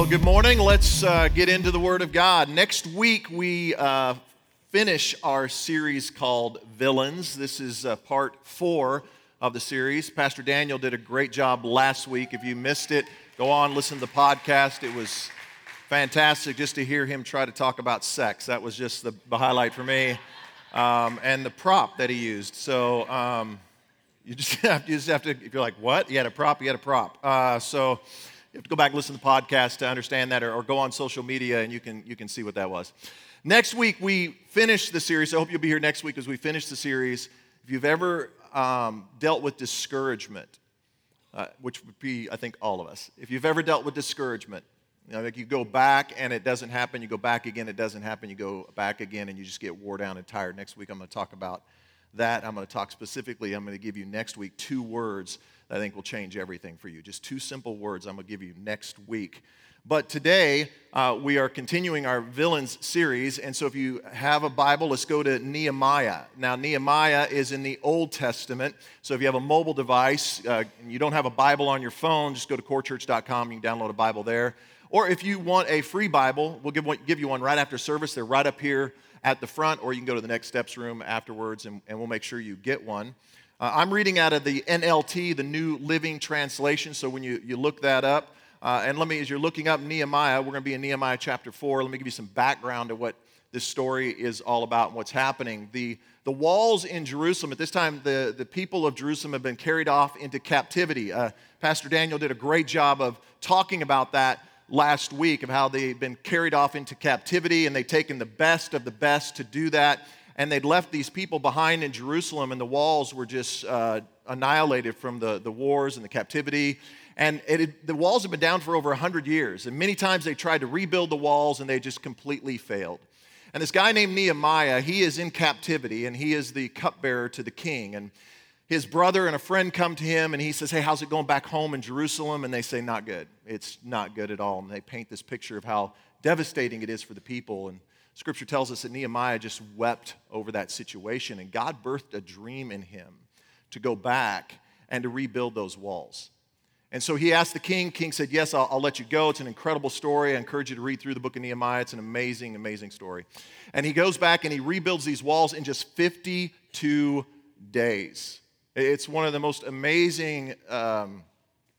Well, good morning. Let's uh, get into the Word of God. Next week, we uh, finish our series called Villains. This is uh, part four of the series. Pastor Daniel did a great job last week. If you missed it, go on, listen to the podcast. It was fantastic just to hear him try to talk about sex. That was just the, the highlight for me. Um, and the prop that he used. So, um, you just have, you just have to, if you're like, what? You had a prop, you had a prop. Uh, so, you have to go back and listen to the podcast to understand that, or, or, go on social media and you can, you can see what that was. Next week, we finish the series. I hope you'll be here next week as we finish the series. If you've ever um, dealt with discouragement, uh, which would be, I think, all of us, if you've ever dealt with discouragement, you know, like you go back and it doesn't happen, you go back again, it doesn't happen, you go back again, and you just get wore down and tired. Next week, I'm going to talk about that. I'm going to talk specifically, I'm going to give you next week two words I think will change everything for you. Just two simple words I'm going to give you next week. But today, uh, we are continuing our villains series. And so, if you have a Bible, let's go to Nehemiah. Now, Nehemiah is in the Old Testament. So, if you have a mobile device uh, and you don't have a Bible on your phone, just go to corechurch.com. You can download a Bible there. Or if you want a free Bible, we'll give, one, give you one right after service. They're right up here at the front, or you can go to the Next Steps room afterwards, and, and we'll make sure you get one. Uh, I'm reading out of the NLT, the New Living Translation. So when you, you look that up, uh, and let me, as you're looking up Nehemiah, we're going to be in Nehemiah chapter 4. Let me give you some background to what this story is all about and what's happening. The, the walls in Jerusalem, at this time, the, the people of Jerusalem have been carried off into captivity. Uh, Pastor Daniel did a great job of talking about that last week, of how they've been carried off into captivity and they've taken the best of the best to do that and they'd left these people behind in Jerusalem, and the walls were just uh, annihilated from the, the wars and the captivity. And it, the walls have been down for over 100 years, and many times they tried to rebuild the walls, and they just completely failed. And this guy named Nehemiah, he is in captivity, and he is the cupbearer to the king. And his brother and a friend come to him, and he says, Hey, how's it going back home in Jerusalem? And they say, Not good. It's not good at all. And they paint this picture of how devastating it is for the people. And Scripture tells us that Nehemiah just wept over that situation, and God birthed a dream in him to go back and to rebuild those walls. And so he asked the king. King said, Yes, I'll, I'll, let you go. It's an incredible story. I encourage you to read through the book of Nehemiah. It's an amazing, amazing story. And he goes back and he rebuilds these walls in just 52 days. It's one of the most amazing um,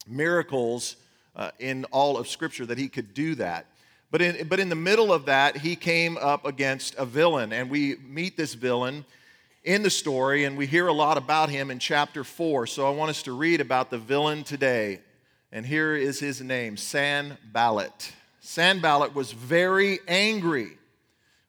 miracles uh, in all of Scripture that he could do that. But in, but in the middle of that, he came up against a villain, and we meet this villain in the story, and we hear a lot about him in chapter 4. So I want us to read about the villain today. And here is his name Sanballat. Sanballat was very angry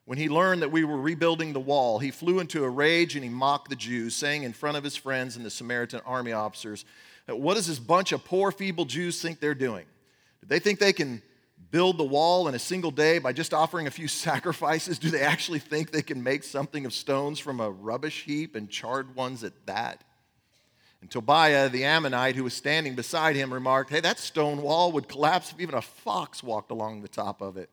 when he learned that we were rebuilding the wall. He flew into a rage and he mocked the Jews, saying in front of his friends and the Samaritan army officers, What does this bunch of poor, feeble Jews think they're doing? Do they think they can build the wall in a single day by just offering a few sacrifices? Do they actually think they can make something of stones from a rubbish heap and charred ones at that? And Tobiah, the Ammonite, who was standing beside him, remarked, Hey, that stone wall would collapse if even a fox walked along the top of it.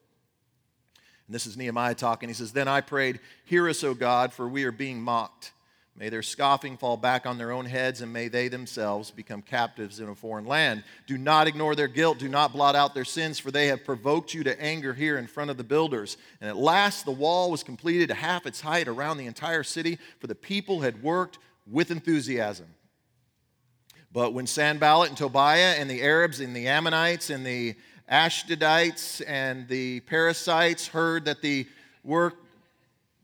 And this is Nehemiah talking. He says, Then I prayed, Hear us, O God, for we are being mocked. May their scoffing fall back on their own heads, and may they themselves become captives in a foreign land. Do not ignore their guilt. Do not blot out their sins, for they have provoked you to anger here in front of the builders. And at last the wall was completed to half its height around the entire city, for the people had worked with enthusiasm. But when Sanballat and Tobiah and the Arabs and the Ammonites and the Ashdodites and the parasites heard that the work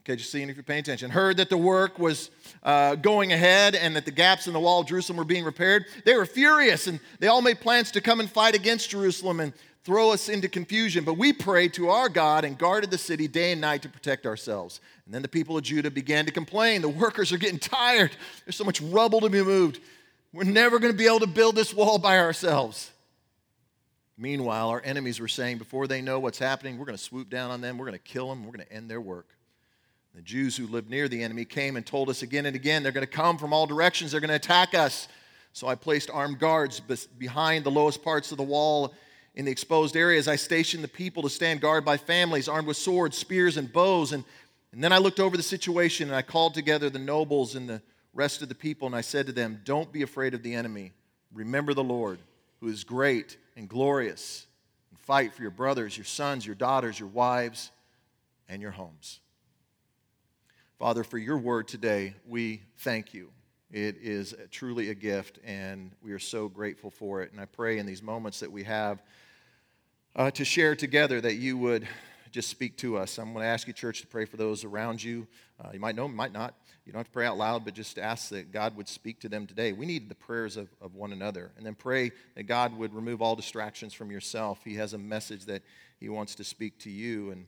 Okay, just seeing if you're paying attention. Heard that the work was uh, going ahead and that the gaps in the wall of Jerusalem were being repaired. They were furious and they all made plans to come and fight against Jerusalem and throw us into confusion. But we prayed to our God and guarded the city day and night to protect ourselves. And then the people of Judah began to complain. The workers are getting tired. There's so much rubble to be moved. We're never going to be able to build this wall by ourselves. Meanwhile, our enemies were saying, before they know what's happening, we're going to swoop down on them, we're going to kill them, we're going to end their work. The Jews who lived near the enemy came and told us again and again they're going to come from all directions, they're going to attack us. So I placed armed guards behind the lowest parts of the wall in the exposed areas. I stationed the people to stand guard by families, armed with swords, spears, and bows. And, and then I looked over the situation and I called together the nobles and the rest of the people, and I said to them, Don't be afraid of the enemy. Remember the Lord, who is great and glorious and fight for your brothers, your sons, your daughters, your wives, and your homes. Father, for your word today, we thank you. It is truly a gift, and we are so grateful for it. And I pray in these moments that we have uh, to share together that you would just speak to us. I'm going to ask you, church, to pray for those around you. Uh, you might know, might not. You don't have to pray out loud, but just ask that God would speak to them today. We need the prayers of, of one another. And then pray that God would remove all distractions from yourself. He has a message that He wants to speak to you. And,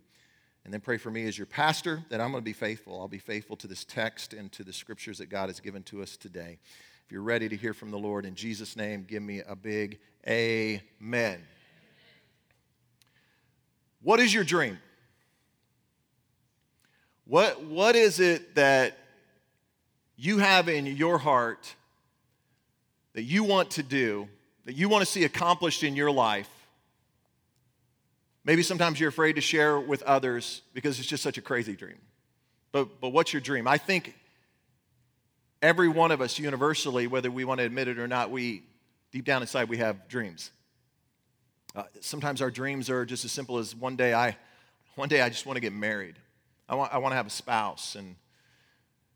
and then pray for me as your pastor that I'm going to be faithful. I'll be faithful to this text and to the scriptures that God has given to us today. If you're ready to hear from the Lord, in Jesus' name, give me a big amen. What is your dream? What, what is it that you have in your heart that you want to do, that you want to see accomplished in your life. Maybe sometimes you're afraid to share with others because it's just such a crazy dream. But, but what's your dream? I think every one of us, universally, whether we want to admit it or not, we deep down inside we have dreams. Uh, sometimes our dreams are just as simple as one day I, one day I just want to get married. I want, I want to have a spouse and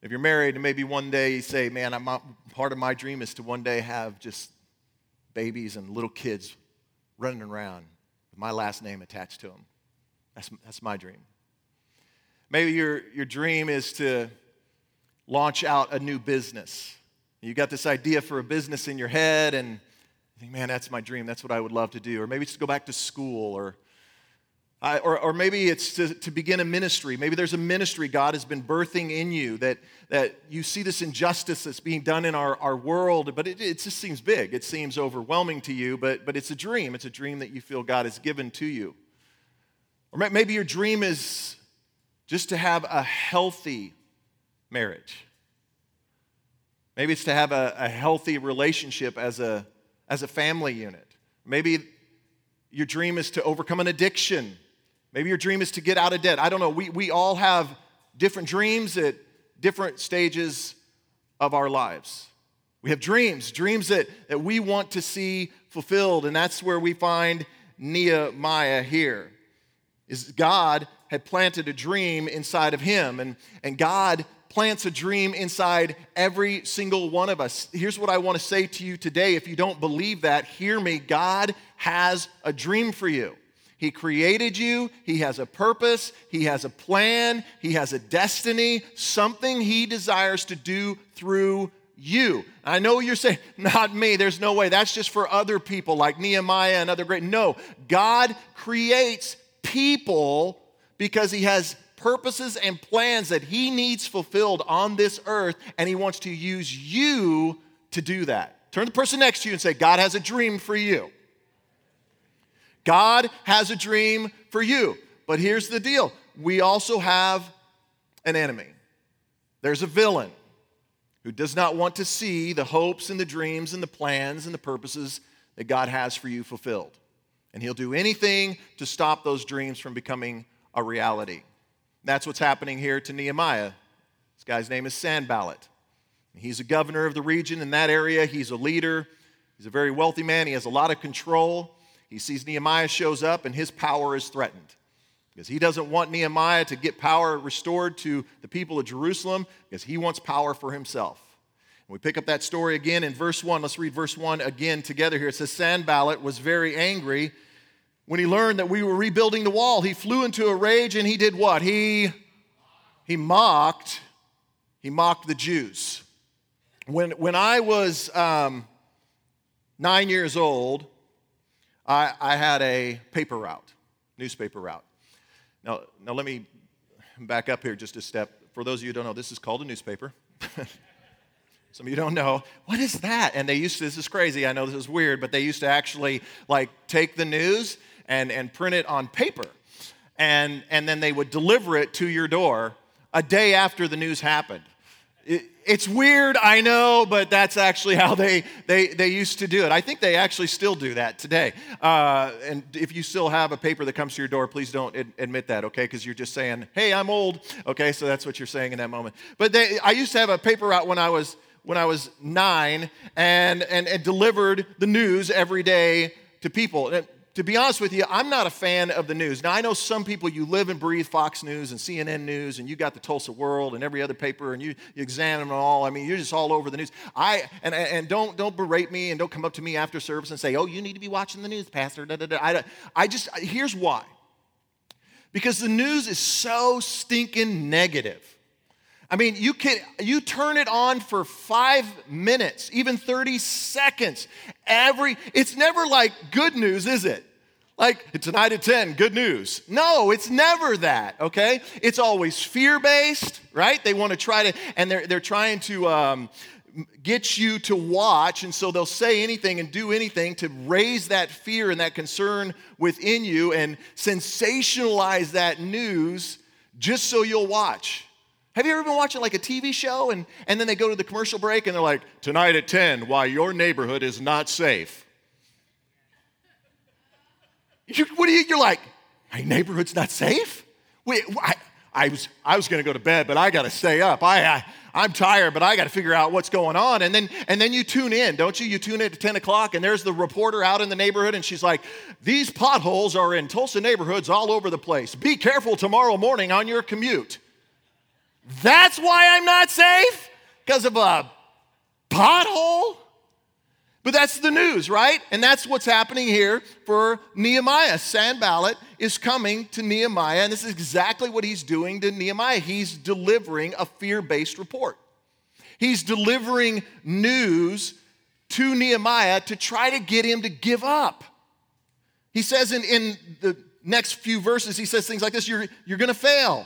if you're married and maybe one day you say, man, I'm, part of my dream is to one day have just babies and little kids running around with my last name attached to them. That's, that's my dream. Maybe your, your dream is to launch out a new business. You got this idea for a business in your head, and you think, man, that's my dream. That's what I would love to do. Or maybe just go back to school or or, or maybe it's to, to begin a ministry. Maybe there's a ministry God has been birthing in you that, that you see this injustice that's being done in our, our world, but it, it just seems big. It seems overwhelming to you, but, but it's a dream. It's a dream that you feel God has given to you. Or maybe your dream is just to have a healthy marriage. Maybe it's to have a, a healthy relationship as a, as a family unit. Maybe your dream is to overcome an addiction Maybe your dream is to get out of debt. I don't know. We, we all have different dreams at different stages of our lives. We have dreams, dreams that, that we want to see fulfilled, and that's where we find Nehemiah here. Is God had planted a dream inside of him, and, and God plants a dream inside every single one of us. Here's what I want to say to you today. If you don't believe that, hear me. God has a dream for you. He created you. He has a purpose. He has a plan. He has a destiny, something He desires to do through you. I know you're saying, not me, there's no way. That's just for other people like Nehemiah and other great. No, God creates people because He has purposes and plans that He needs fulfilled on this earth, and He wants to use you to do that. Turn to the person next to you and say, God has a dream for you. God has a dream for you. But here's the deal we also have an enemy. There's a villain who does not want to see the hopes and the dreams and the plans and the purposes that God has for you fulfilled. And he'll do anything to stop those dreams from becoming a reality. That's what's happening here to Nehemiah. This guy's name is Sanballat. He's a governor of the region in that area. He's a leader. He's a very wealthy man. He has a lot of control. He sees Nehemiah shows up and his power is threatened because he doesn't want Nehemiah to get power restored to the people of Jerusalem because he wants power for himself. And we pick up that story again in verse 1. Let's read verse 1 again together here. It says Sanballat was very angry when he learned that we were rebuilding the wall. He flew into a rage and he did what? He he mocked he mocked the Jews. When when I was um, nine years old, I, I had a paper route, newspaper route. Now, now, let me back up here just a step. For those of you who don't know, this is called a newspaper. Some of you don't know. What is that? And they used to, this is crazy, I know this is weird, but they used to actually like take the news and, and print it on paper. And, and then they would deliver it to your door a day after the news happened. It, it's weird, I know, but that's actually how they, they, they used to do it. I think they actually still do that today. Uh, and if you still have a paper that comes to your door, please don't ad- admit that, okay? Because you're just saying, hey, I'm old. Okay, so that's what you're saying in that moment. But they, I used to have a paper route when I was when I was nine and, and, and delivered the news every day to people. And to be honest with you, I'm not a fan of the news. Now, I know some people, you live and breathe Fox News and CNN News, and you got the Tulsa World and every other paper, and you, you examine them all. I mean, you're just all over the news. I, and, and don't, don't berate me and don't come up to me after service and say, oh, you need to be watching the news, Pastor. Da, da, da. I, I just, here's why. Because the news is so stinking negative. I mean, you can you turn it on for five minutes, even 30 seconds. Every it's never like good news, is it? Like tonight at 10, good news. No, it's never that, okay? It's always fear-based, right? They want to try to, and they're they're trying to um, get you to watch, and so they'll say anything and do anything to raise that fear and that concern within you and sensationalize that news just so you'll watch. Have you ever been watching like a TV show and, and then they go to the commercial break and they're like, tonight at 10, why your neighborhood is not safe? You, what are you, you're like, my neighborhood's not safe? Wait, I, I was, I was to go to bed, but I got to stay up. I, I, I'm tired, but I got to figure out what's going on. And then, and then you tune in, don't you? You tune in at 10 o'clock, and there's the reporter out in the neighborhood, and she's like, These potholes are in Tulsa neighborhoods all over the place. Be careful tomorrow morning on your commute. That's why I'm not safe? Because of a pothole? But that's the news, right? And that's what's happening here for Nehemiah. Sanballat is coming to Nehemiah, and this is exactly what he's doing to Nehemiah. He's delivering a fear based report. He's delivering news to Nehemiah to try to get him to give up. He says in, in the next few verses, he says things like this You're, you're going to fail.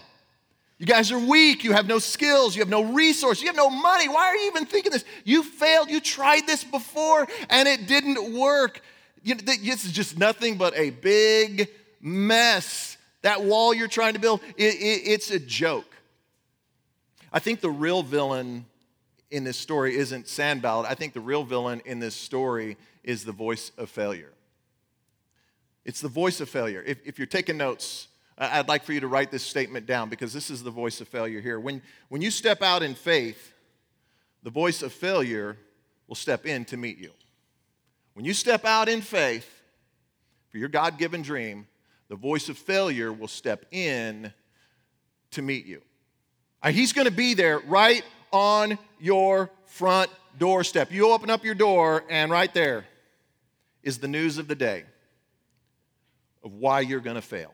You guys are weak. You have no skills. You have no resource. You have no money. Why are you even thinking this? You failed. You tried this before and it didn't work. You this is just nothing but a big mess. That wall you're trying to build, it, it, it's a joke. I think the real villain in this story isn't Sanballat. I think the real villain in this story is the voice of failure. It's the voice of failure. If, if you're taking notes, I'd like for you to write this statement down because this is the voice of failure here. When, when you step out in faith, the voice of failure will step in to meet you. When you step out in faith for your God given dream, the voice of failure will step in to meet you. Uh, he's going to be there right on your front doorstep. You open up your door, and right there is the news of the day of why you're going to fail.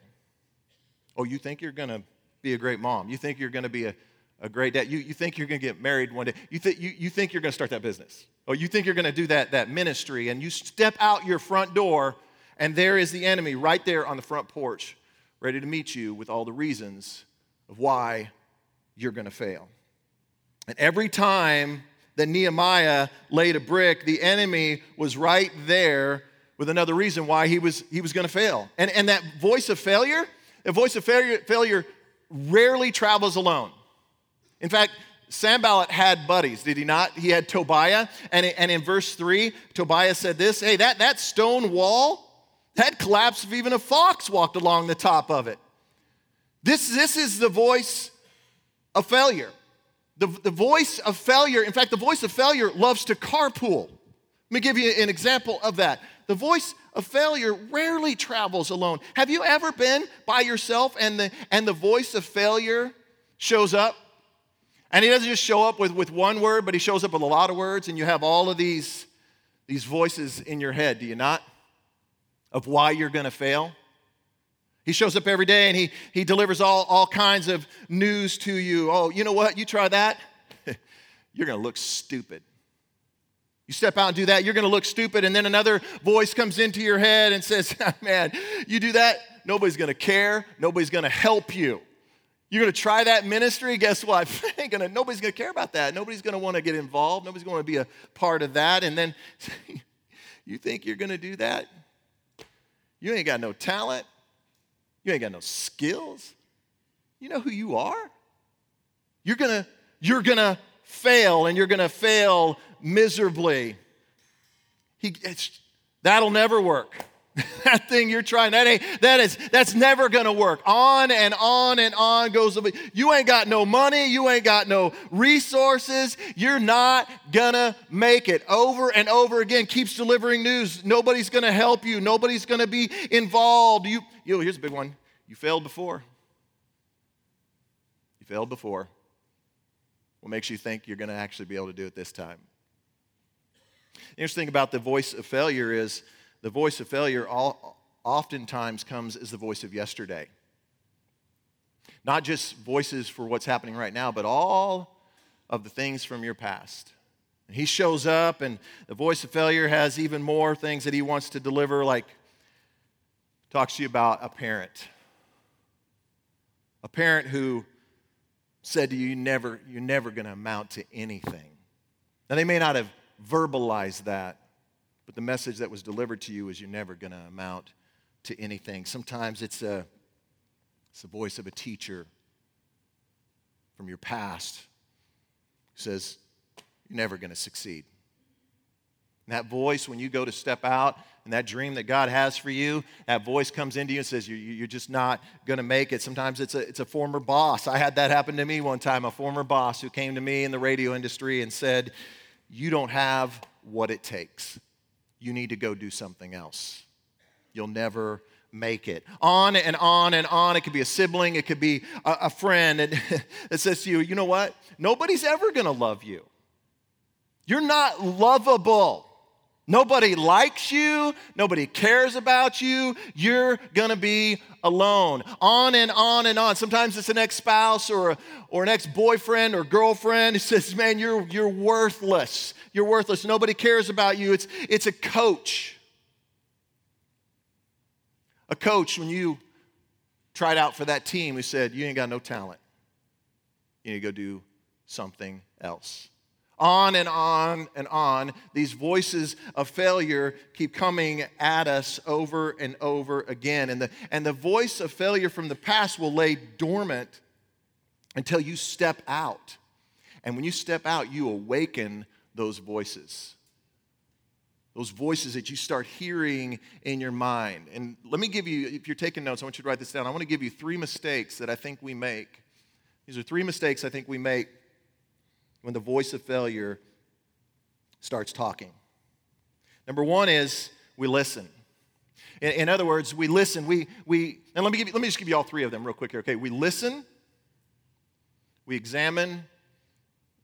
Oh, you think you're going to be a great mom. You think you're going to be a, a great dad. You, you think you're going to get married one day. You, th- you, you think you're going to start that business. Oh, you think you're going to do that, that ministry. And you step out your front door, and there is the enemy right there on the front porch, ready to meet you with all the reasons of why you're going to fail. And every time that Nehemiah laid a brick, the enemy was right there with another reason why he was, he was going to fail. And, and that voice of failure, a voice of failure, rarely travels alone. In fact, Sanballat had buddies, did he not? He had Tobiah. And, and in verse 3, Tobiah said this Hey, that, that stone wall, that collapsed if even a fox walked along the top of it. This, this is the voice of failure. The, the voice of failure, in fact, the voice of failure loves to carpool. Let me give you an example of that. The voice of failure rarely travels alone. Have you ever been by yourself and the, and the voice of failure shows up? And he doesn't just show up with, with one word, but he shows up with a lot of words, and you have all of these, these voices in your head, do you not? Of why you're going to fail. He shows up every day and he, he delivers all, all kinds of news to you. Oh, you know what? You try that, you're going to look stupid. You step out and do that, you're going to look stupid. And then another voice comes into your head and says, ah, Man, you do that, nobody's going to care. Nobody's going to help you. You're going to try that ministry, guess what? gonna, nobody's going to care about that. Nobody's going to want to get involved. Nobody's going to be a part of that. And then you think you're going to do that? You ain't got no talent. You ain't got no skills. You know who you are? You're going to you're going to fail and you're going to fail miserably. He, that'll never work. that thing you're trying, that ain't, that is, that's never gonna work. On and on and on goes the, you ain't got no money, you ain't got no resources, you're not gonna make it. Over and over again, keeps delivering news. Nobody's gonna help you, nobody's gonna be involved. You, you here's a big one. You failed before. You failed before. What makes you think you're gonna actually be able to do it this time? The interesting about the voice of failure is the voice of failure all, oftentimes comes as the voice of yesterday. Not just voices for what's happening right now, but all of the things from your past. And he shows up, and the voice of failure has even more things that he wants to deliver, like talks to you about a parent. A parent who said to you, you never, you're never going to amount to anything. Now, they may not have verbalized that, but the message that was delivered to you is you're never going to amount to anything. Sometimes it's a, it's the voice of a teacher from your past who says, You're never going to succeed. And that voice, when you go to step out and that dream that God has for you, that voice comes into you and says, You're just not going to make it. Sometimes it's a, it's a former boss. I had that happen to me one time, a former boss who came to me in the radio industry and said, You don't have what it takes you need to go do something else. You'll never make it. On and on and on. It could be a sibling, it could be a, a friend that, says to you, you know what? Nobody's ever going to love you. You're not lovable. Nobody likes you. Nobody cares about you. You're going to be alone. On and on and on. Sometimes it's an ex spouse or, or an ex boyfriend or girlfriend who says, Man, you're, you're worthless. You're worthless. Nobody cares about you. It's, it's a coach. A coach, when you tried out for that team, who said, You ain't got no talent. You need to go do something else. On and on and on, these voices of failure keep coming at us over and over again. And the, and the voice of failure from the past will lay dormant until you step out. And when you step out, you awaken those voices. Those voices that you start hearing in your mind. And let me give you, if you're taking notes, I want you to write this down. I want to give you three mistakes that I think we make. These are three mistakes I think we make when the voice of failure starts talking. Number one is we listen. In, in other words, we listen. We, we, and let me, give you, let me just give you all three of them real quick here. Okay, we listen, we examine,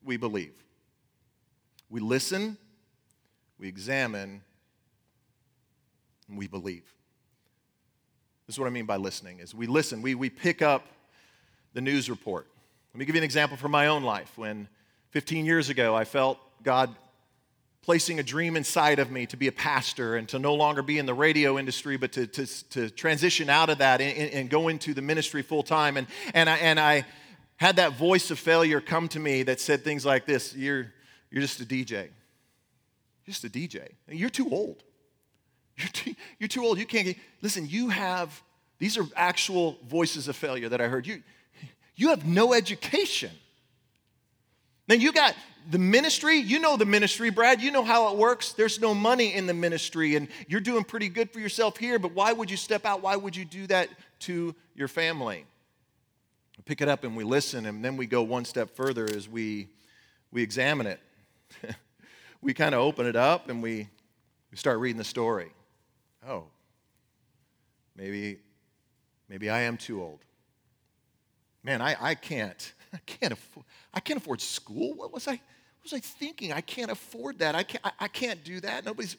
we believe. We listen, we examine, and we believe. This is what I mean by listening is we listen, we, we pick up the news report. Let me give you an example from my own life. When 15 years ago I felt God placing a dream inside of me to be a pastor and to no longer be in the radio industry, but to, to, to transition out of that and, and, go into the ministry full time. And, and, I, and I had that voice of failure come to me that said things like this You're, you're just a DJ. Just a DJ. You're too old. You're too, you're too old. You can't get. Listen, you have, these are actual voices of failure that I heard. You, you have no education. Then you got the ministry. You know the ministry, Brad. You know how it works. There's no money in the ministry, and you're doing pretty good for yourself here, but why would you step out? Why would you do that to your family? We pick it up and we listen, and then we go one step further as we, we examine it. we kind of open it up and we, we start reading the story. Oh, maybe, maybe I am too old. Man, I, I can't, I can't afford, I can't afford school. What was I, what was I thinking? I can't afford that. I can't, I, I can't do that. Nobody's,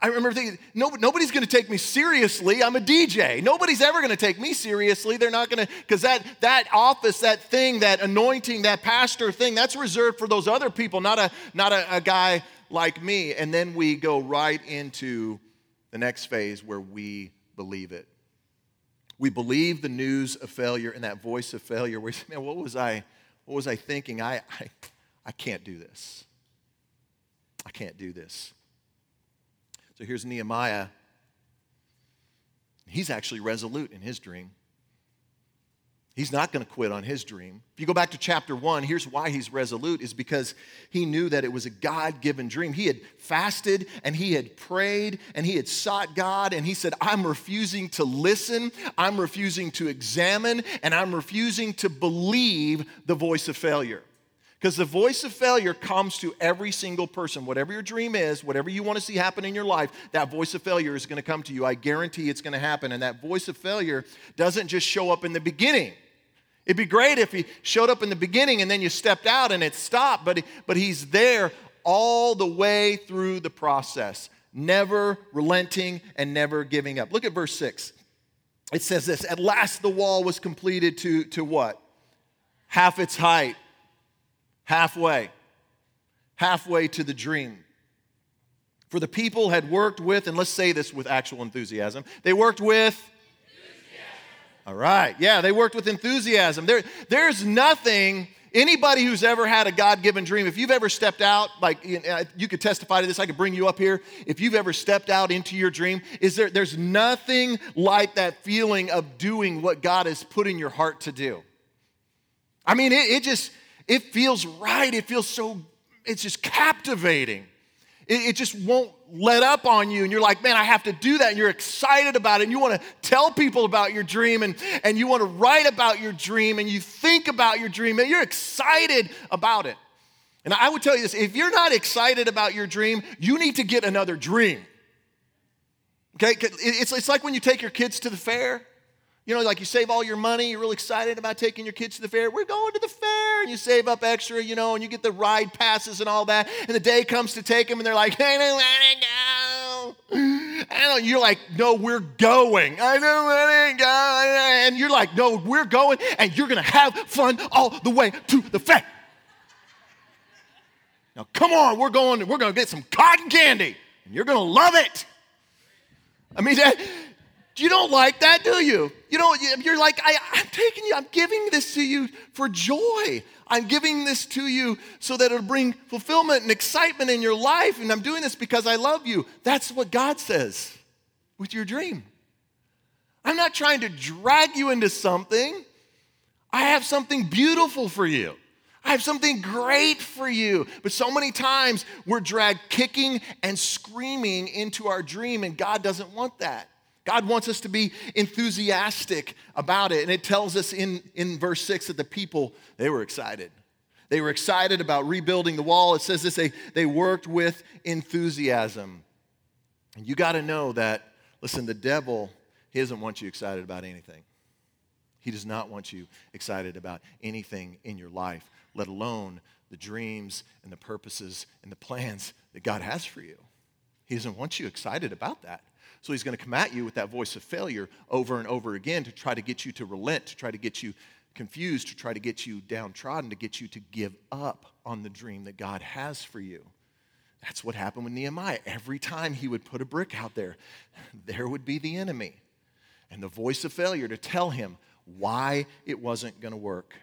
I remember thinking, no, nobody's going to take me seriously. I'm a DJ. Nobody's ever going to take me seriously. They're not going to, because that, that office, that thing, that anointing, that pastor thing, that's reserved for those other people, not a, not a, a guy like me. And then we go right into the next phase where we believe it. We believe the news of failure and that voice of failure where say, man, what was I, what was I thinking? I, I, I can't do this. I can't do this. So here's Nehemiah. He's actually resolute in his dream. He's not going to quit on his dream. If you go back to chapter one, here's why he's resolute is because he knew that it was a God given dream. He had fasted and he had prayed and he had sought God and he said, I'm refusing to listen, I'm refusing to examine, and I'm refusing to believe the voice of failure. Because the voice of failure comes to every single person. Whatever your dream is, whatever you want to see happen in your life, that voice of failure is going to come to you. I guarantee it's going to happen. And that voice of failure doesn't just show up in the beginning. It'd be great if he showed up in the beginning and then you stepped out and it stopped, but, but he's there all the way through the process, never relenting and never giving up. Look at verse 6. It says this At last the wall was completed to, to what? Half its height halfway, halfway to the dream. For the people had worked with, and let's say this with actual enthusiasm, they worked with. All right, yeah, they worked with enthusiasm. There, there's nothing anybody who's ever had a god-given dream if you've ever stepped out like you could testify to this i could bring you up here if you've ever stepped out into your dream is there there's nothing like that feeling of doing what god has put in your heart to do i mean it, it just it feels right. It feels so, it's just captivating. It, it, just won't let up on you. And you're like, man, I have to do that. And you're excited about it. And you want to tell people about your dream and, and you want to write about your dream and you think about your dream and you're excited about it. And I would tell you this if you're not excited about your dream, you need to get another dream. Okay? It's, it's like when you take your kids to the fair you know, like you save all your money, you're really excited about taking your kids to the fair. We're going to the fair, and you save up extra, you know, and you get the ride passes and all that. And the day comes to take them, and they're like, I don't want to go. I don't, you're like, no, we're going. I don't want to go. And you're like, no, we're going, and you're going to have fun all the way to the fair. Now, come on, we're going, we're going to get some cotton candy, and you're going to love it. I mean, that, you don't like that, do you? You know, you're like, I, am taking you, I'm giving this to you for joy. I'm giving this to you so that it'll bring fulfillment and excitement in your life. And I'm doing this because I love you. That's what God says with your dream. I'm not trying to drag you into something. I have something beautiful for you. I have something great for you. But so many times we're dragged kicking and screaming into our dream, and God doesn't want that. God wants us to be enthusiastic about it. And it tells us in, in verse 6 that the people, they were excited. They were excited about rebuilding the wall. It says this they, they worked with enthusiasm. And you got to know that, listen, the devil, he doesn't want you excited about anything. He does not want you excited about anything in your life, let alone the dreams and the purposes and the plans that God has for you. He doesn't want you excited about that. So he's going to come at you with that voice of failure over and over again to try to get you to relent, to try to get you confused, to try to get you downtrodden, to get you to give up on the dream that God has for you. That's what happened with Nehemiah. Every time he would put a brick out there, there would be the enemy and the voice of failure to tell him why it wasn't going to work.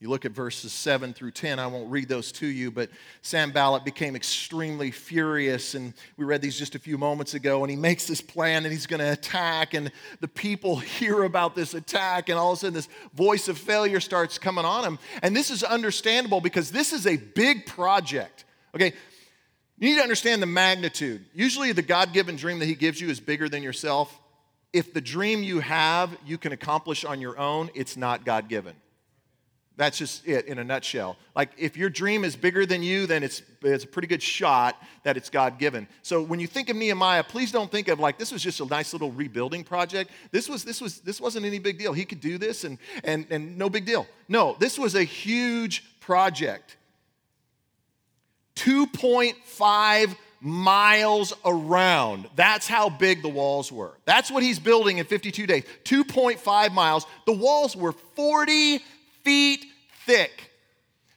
You look at verses 7 through 10. I won't read those to you, but Sanballat became extremely furious. And we read these just a few moments ago. And he makes this plan and he's going to attack. And the people hear about this attack. And all of a sudden, this voice of failure starts coming on him. And this is understandable because this is a big project. Okay, you need to understand the magnitude. Usually, the God given dream that he gives you is bigger than yourself. If the dream you have you can accomplish on your own, it's not God given. That's just it in a nutshell. Like, if your dream is bigger than you, then it's, it's a pretty good shot that it's God given. So, when you think of Nehemiah, please don't think of like this was just a nice little rebuilding project. This, was, this, was, this wasn't any big deal. He could do this and, and, and no big deal. No, this was a huge project. 2.5 miles around. That's how big the walls were. That's what he's building in 52 days. 2.5 miles. The walls were 40 feet thick.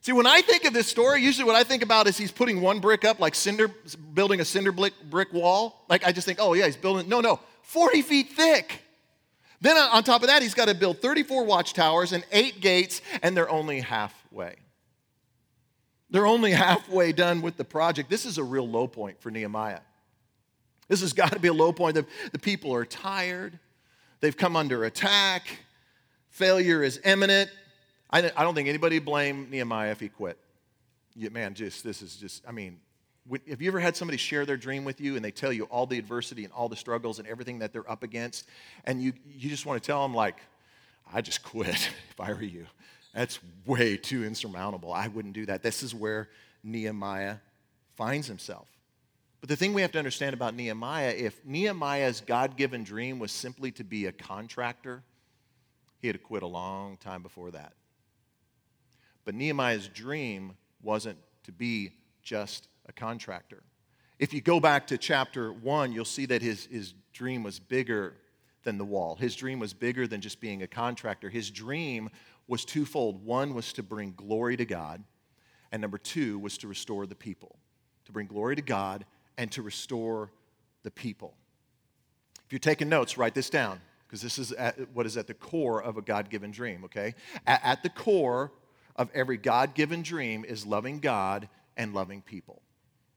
See, when I think of this story, usually what I think about is he's putting one brick up, like cinder, building a cinder brick, brick wall. Like I just think, oh yeah, he's building. No, no, 40 feet thick. Then on top of that, he's got to build 34 watchtowers and eight gates, and they're only halfway. They're only halfway done with the project. This is a real low point for Nehemiah. This has got to be a low point. The, the people are tired, they've come under attack failure is imminent. I, I don't think anybody blame Nehemiah if he quit. Yeah, man, just this is just, I mean, have you ever had somebody share their dream with you and they tell you all the adversity and all the struggles and everything that they're up against, and you, you just want to tell them, like, I just quit if I were you. That's way too insurmountable. I wouldn't do that. This is where Nehemiah finds himself. But the thing we have to understand about Nehemiah if Nehemiah's God given dream was simply to be a contractor, he had quit a long time before that. But Nehemiah's dream wasn't to be just a contractor. If you go back to chapter one, you'll see that his, his dream was bigger than the wall. His dream was bigger than just being a contractor. His dream was twofold one was to bring glory to God, and number two was to restore the people. To bring glory to God and to restore the people. If you're taking notes, write this down because this is what is at the core of a God given dream, okay? At, at the core of every God given dream is loving God and loving people.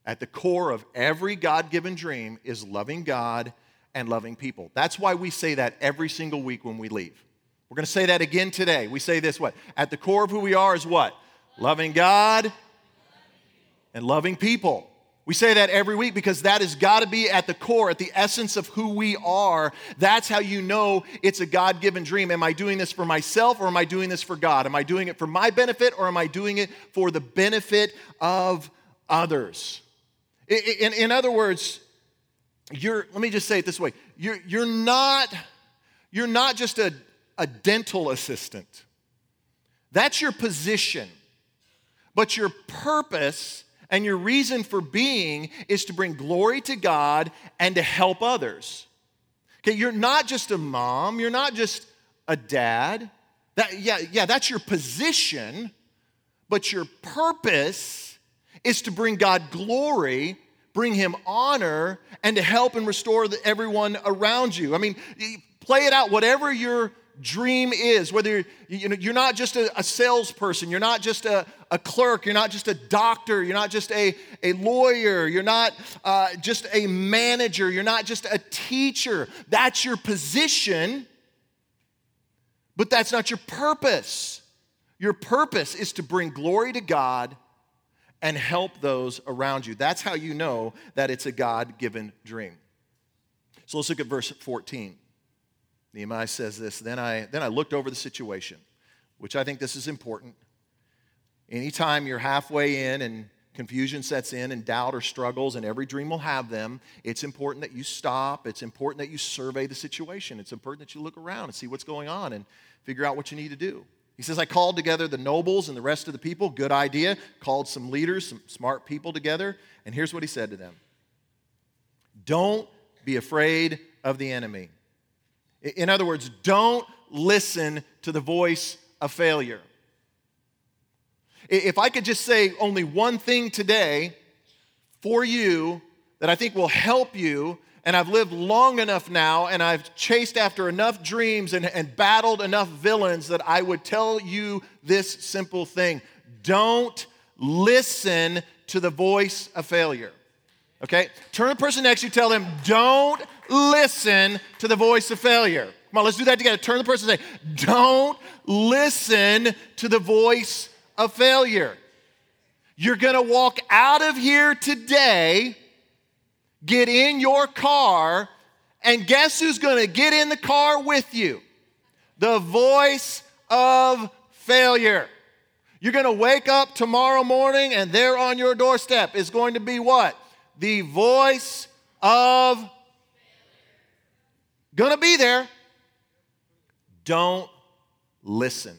At the core of every God given dream is loving God and loving people. That's why we say that every single week when we leave. We're going to say that again today. We say this what? At the core of who we are is what? Loving God and loving people. We say that every week because that has got to be at the core, at the essence of who we are. That's how you know it's a God given dream. Am I doing this for myself or am I doing this for God? Am I doing it for my benefit or am I doing it for the benefit of others? In, in other words, you're, let me just say it this way you're, you're, not, you're not just a, a dental assistant, that's your position. But your purpose and your reason for being is to bring glory to God and to help others. Okay, you're not just a mom, you're not just a dad. That, yeah, yeah, that's your position, but your purpose is to bring God glory, bring Him honor, and to help and restore the, everyone around you. I mean, play it out, whatever your dream is. Whether you know, you're not just a, a salesperson, you're not just a, a, clerk, you're not just a doctor, you're not just a, a lawyer, you're not uh, just a manager, you're not just a teacher. That's your position, but that's not your purpose. Your purpose is to bring glory to God and help those around you. That's how you know that it's a God given dream. So let's look at verse 14. Nehemiah says this then I, then I looked over the situation, which I think this is important. Anytime you're halfway in and confusion sets in and doubt or struggles, and every dream will have them, it's important that you stop. It's important that you survey the situation. It's important that you look around and see what's going on and figure out what you need to do. He says, I called together the nobles and the rest of the people. Good idea. Called some leaders, some smart people together. And here's what he said to them Don't be afraid of the enemy. In other words, don't listen to the voice of failure. If I could just say only one thing today for you that I think will help you, and I've lived long enough now, and I've chased after enough dreams and, and battled enough villains that I would tell you this simple thing don't listen to the voice of failure. Okay? Turn to the person next to you, tell them, don't listen to the voice of failure. Come on, let's do that together. Turn the person and say, don't listen to the voice of failure. You're gonna walk out of here today, get in your car, and guess who's gonna get in the car with you? The voice of failure. You're gonna wake up tomorrow morning, and there on your doorstep is going to be what? The voice of Gonna be there. Don't listen.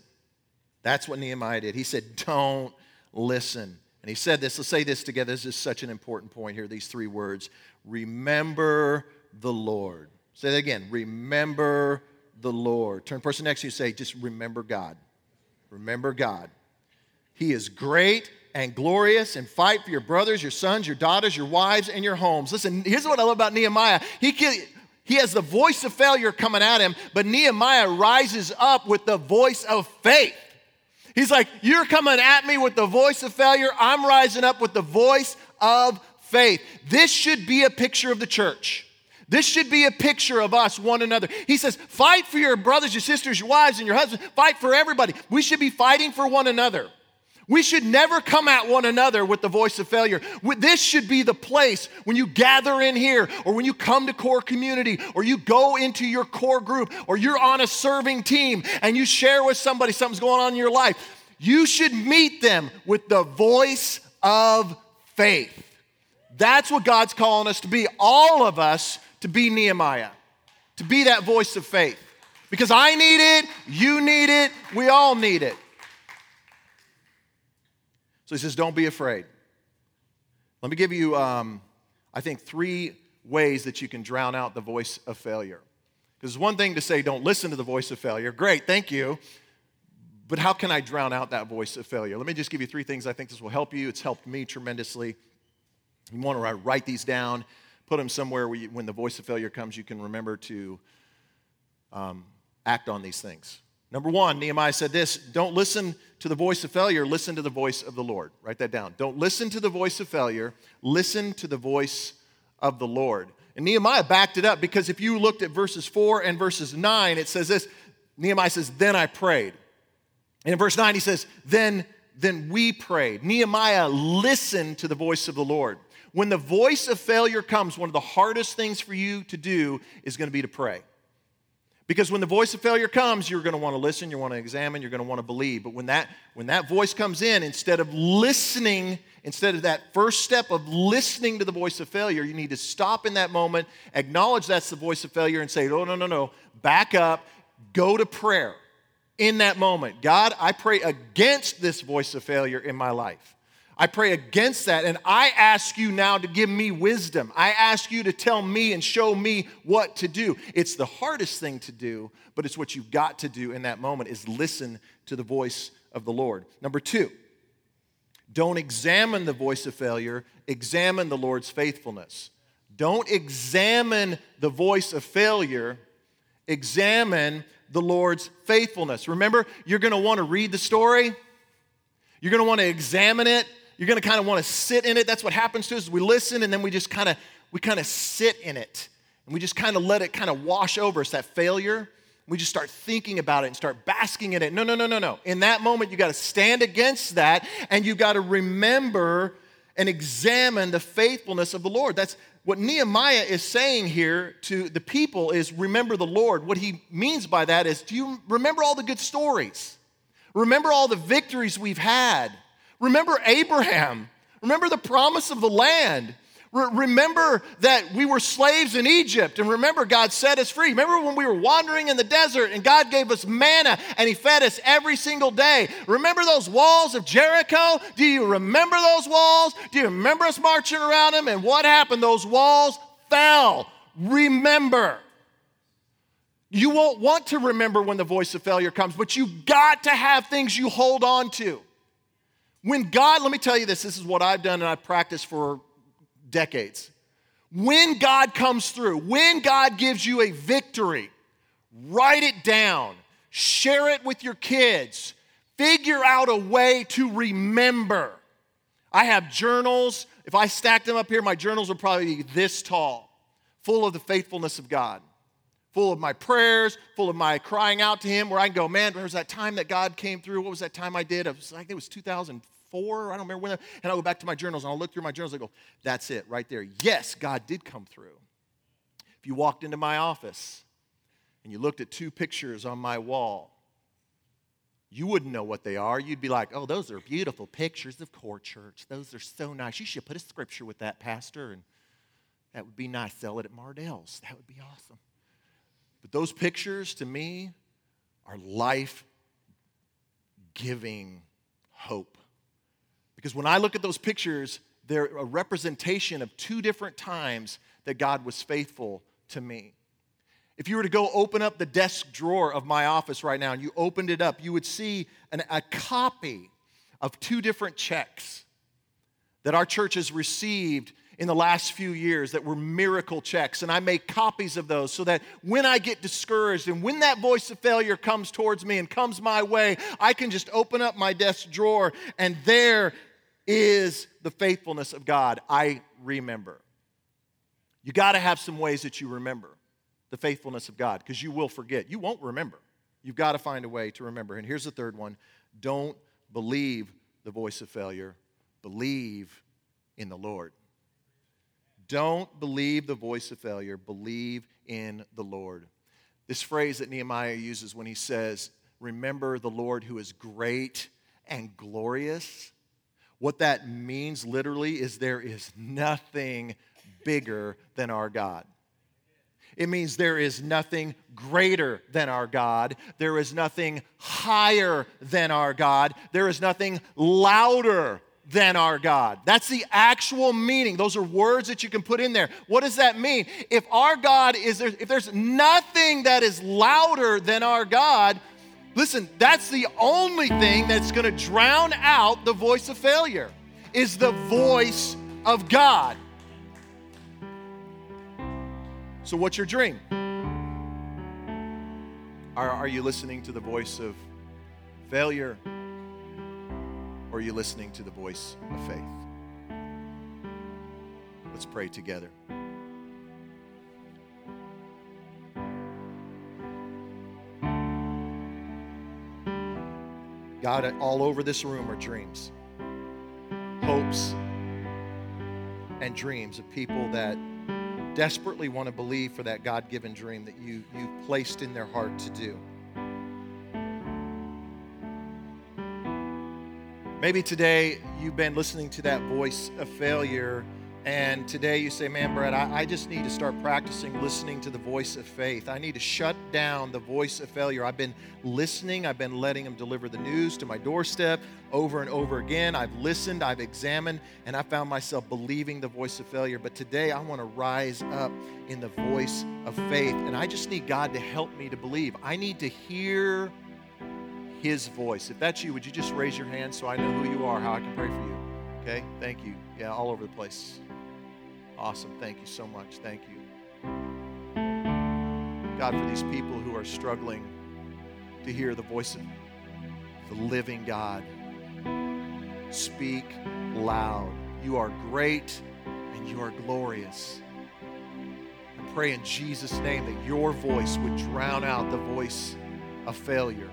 That's what Nehemiah did. He said, Don't listen. And he said this, let's say this together. This is such an important point here, these three words. Remember the Lord. Say that again. Remember the Lord. Turn person next to you say, just remember God. Remember God. He is great and glorious and fight for your brothers, your sons, your daughters, your wives, and your homes. Listen, here's what I love about Nehemiah. He, he has the voice of failure coming at him, but Nehemiah rises up with the voice of faith. He's like, You're coming at me with the voice of failure. I'm rising up with the voice of faith. This should be a picture of the church. This should be a picture of us, one another. He says, fight for your brothers, your sisters, your wives, and your husbands. Fight for everybody. We should be fighting for one another. We should never come at one another with the voice of failure. This should be the place when you gather in here, or when you come to core community, or you go into your core group, or you're on a serving team and you share with somebody something's going on in your life. You should meet them with the voice of faith. That's what God's calling us to be. All of us to be Nehemiah, to be that voice of faith. Because I need it, you need it, we all need it. So he says, Don't be afraid. Let me give you, um, I think, three ways that you can drown out the voice of failure. Because it's one thing to say, Don't listen to the voice of failure. Great, thank you. But how can I drown out that voice of failure? Let me just give you three things I think this will help you. It's helped me tremendously. You want to write these down put them somewhere where you, when the voice of failure comes, you can remember to um, act on these things. Number one, Nehemiah said this don't listen to the voice of failure, listen to the voice of the Lord. Write that down. Don't listen to the voice of failure, listen to the voice of the Lord. And Nehemiah backed it up because if you looked at verses 4 and verses 9, it says this Nehemiah says, Then I prayed. And in verse 9, he says, Then, then we prayed. Nehemiah listened to the voice of the Lord. When the voice of failure comes, one of the hardest things for you to do is going to be to pray. Because when the voice of failure comes, you're going to want to listen, you want to examine, you're going to want to believe. But when that when that voice comes in, instead of listening, instead of that first step of listening to the voice of failure, you need to stop in that moment, acknowledge that's the voice of failure, and say, "Oh no, no, no, back up, go to prayer." In that moment, God, I pray against this voice of failure in my life. I pray against that. And I ask you now to give me wisdom. I ask you to tell me and show me what to do. It's the hardest thing to do, but it's what you've got to do in that moment is listen to the voice of the Lord. Number two, don't examine the voice of failure, examine the Lord's faithfulness. Don't examine the voice of failure, examine the Lord's faithfulness. Remember, you're going to want to read the story, you're going to want to examine it, you're going to kind of want to sit in it. That's what happens to us. We listen and then we just kind of we kind of sit in it. And we just kind of let it kind of wash over us that failure. We just start thinking about it and start basking in it. No, no, no, no, no. In that moment, you got to stand against that and you got to remember and examine the faithfulness of the Lord. That's what Nehemiah is saying here to the people is remember the Lord. What he means by that is do you remember all the good stories? Remember all the victories we've had? Remember Abraham. Remember the promise of the land. Re- remember that we were slaves in Egypt, and remember God set us free. Remember when we were wandering in the desert and God gave us manna and He fed us every single day. Remember those walls of Jericho? Do you remember those walls? Do you remember us marching around them? And what happened? Those walls fell. Remember. You won't want to remember when the voice of failure comes, but you've got to have things you hold on to. When God, let me tell you this, this is what I've done and I've practiced for decades. When God comes through, when God gives you a victory, write it down, share it with your kids, figure out a way to remember. I have journals. If I stacked them up here, my journals would probably be this tall, full of the faithfulness of God, full of my prayers, full of my crying out to Him, where I can go, man, there was that time that God came through. What was that time I did? It was, I think it was 2004. I don't remember when. And I'll go back to my journals and I'll look through my journals. I go, that's it right there. Yes, God did come through. If you walked into my office and you looked at two pictures on my wall, you wouldn't know what they are. You'd be like, oh, those are beautiful pictures of core church. Those are so nice. You should put a scripture with that, Pastor. And that would be nice. Sell it at Mardel's. That would be awesome. But those pictures to me are life giving hope. Because when I look at those pictures, they're a representation of two different times that God was faithful to me. If you were to go open up the desk drawer of my office right now and you opened it up, you would see an, a copy of two different checks that our church has received in the last few years that were miracle checks. And I make copies of those so that when I get discouraged and when that voice of failure comes towards me and comes my way, I can just open up my desk drawer and there is the faithfulness of God. I remember. You got to have some ways that you remember the faithfulness of God because you will forget. You won't remember. You've got to find a way to remember. And here's the third one don't believe the voice of failure, believe in the Lord. Don't believe the voice of failure, believe in the Lord. This phrase that Nehemiah uses when he says, Remember the Lord who is great and glorious. What that means literally is there is nothing bigger than our God. It means there is nothing greater than our God. There is nothing higher than our God. There is nothing louder than our God. That's the actual meaning. Those are words that you can put in there. What does that mean? If our God is if there's nothing that is louder than our God, listen, that's the only thing that's going to drown out the voice of failure is the voice of God. So, what's your dream? Are, are you listening to the voice of failure? Or are you listening to the voice of faith? Let's pray together. God, all over this room are dreams, hopes, and dreams of people that desperately want to believe for that God given dream that you, you've placed in their heart to do. Maybe today you've been listening to that voice of failure, and today you say, Man, Brett, I, I, just need to start practicing listening to the voice of faith. I need to shut down the voice of failure. I've been listening, I've been letting him deliver the news to my doorstep over and over again. I've listened, I've examined, and I found myself believing the voice of failure. But today I want to rise up in the voice of faith, and I just need God to help me to believe. I need to hear his voice. If that's you, would you just raise your hand so I know who you are, how I can pray for you? Okay, thank you. Yeah, all over the place. Awesome. Thank you so much. Thank you. God, for these people who are struggling to hear the voice of the living God, speak loud. You are great and you are glorious. I pray in Jesus' name that your voice would drown out the voice of failure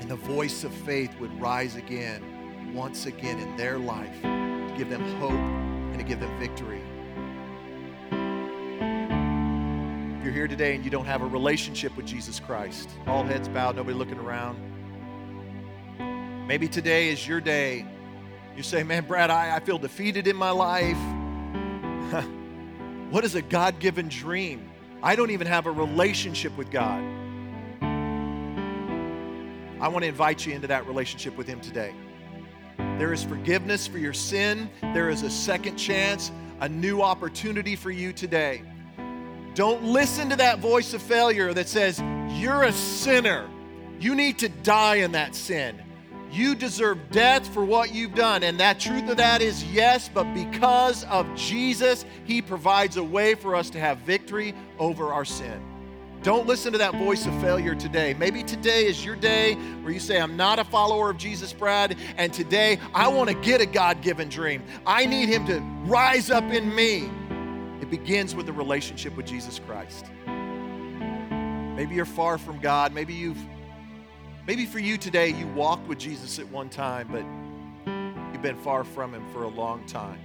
and the voice of faith would rise again, once again in their life to give them hope and to give them victory. If you're here today and you don't have a relationship with Jesus Christ, all heads bowed, nobody looking around. Maybe today is your day. You say, Man, Brad, I, I feel defeated in my life. what is a God given dream? I don't even have a relationship with God. I want to invite you into that relationship with Him today. There is forgiveness for your sin, there is a second chance, a new opportunity for you today. Don't listen to that voice of failure that says, You're a sinner. You need to die in that sin. You deserve death for what you've done. And that truth of that is yes, but because of Jesus, He provides a way for us to have victory over our sin. Don't listen to that voice of failure today. Maybe today is your day where you say, I'm not a follower of Jesus, Brad, and today I want to get a God given dream. I need Him to rise up in me. It begins with a relationship with Jesus Christ. Maybe you're far from God. Maybe you've, maybe for you today, you walked with Jesus at one time, but you've been far from Him for a long time.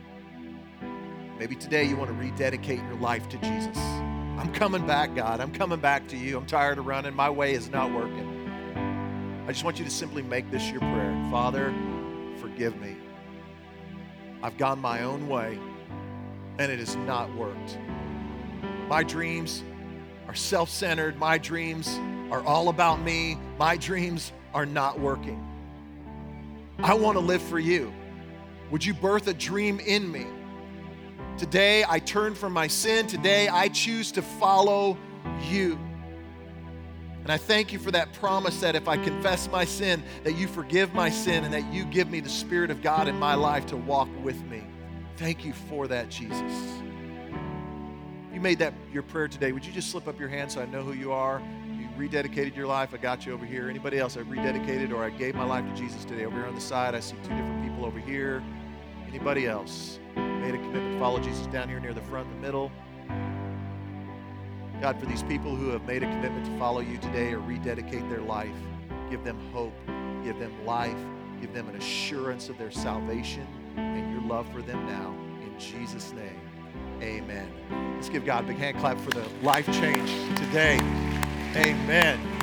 Maybe today you want to rededicate your life to Jesus. I'm coming back, God. I'm coming back to you. I'm tired of running. My way is not working. I just want you to simply make this your prayer Father, forgive me. I've gone my own way, and it has not worked. My dreams are self centered. My dreams are all about me. My dreams are not working. I want to live for you. Would you birth a dream in me? Today I turn from my sin. Today I choose to follow you. And I thank you for that promise that if I confess my sin, that you forgive my sin and that you give me the Spirit of God in my life to walk with me. Thank you for that, Jesus. You made that your prayer today. Would you just slip up your hand so I know who you are? You rededicated your life. I got you over here. Anybody else I rededicated or I gave my life to Jesus today? Over here on the side, I see two different people over here. Anybody else? Made a commitment to follow Jesus down here near the front, in the middle. God, for these people who have made a commitment to follow you today or rededicate their life, give them hope, give them life, give them an assurance of their salvation and your love for them now. In Jesus' name, amen. Let's give God a big hand clap for the life change today. Amen.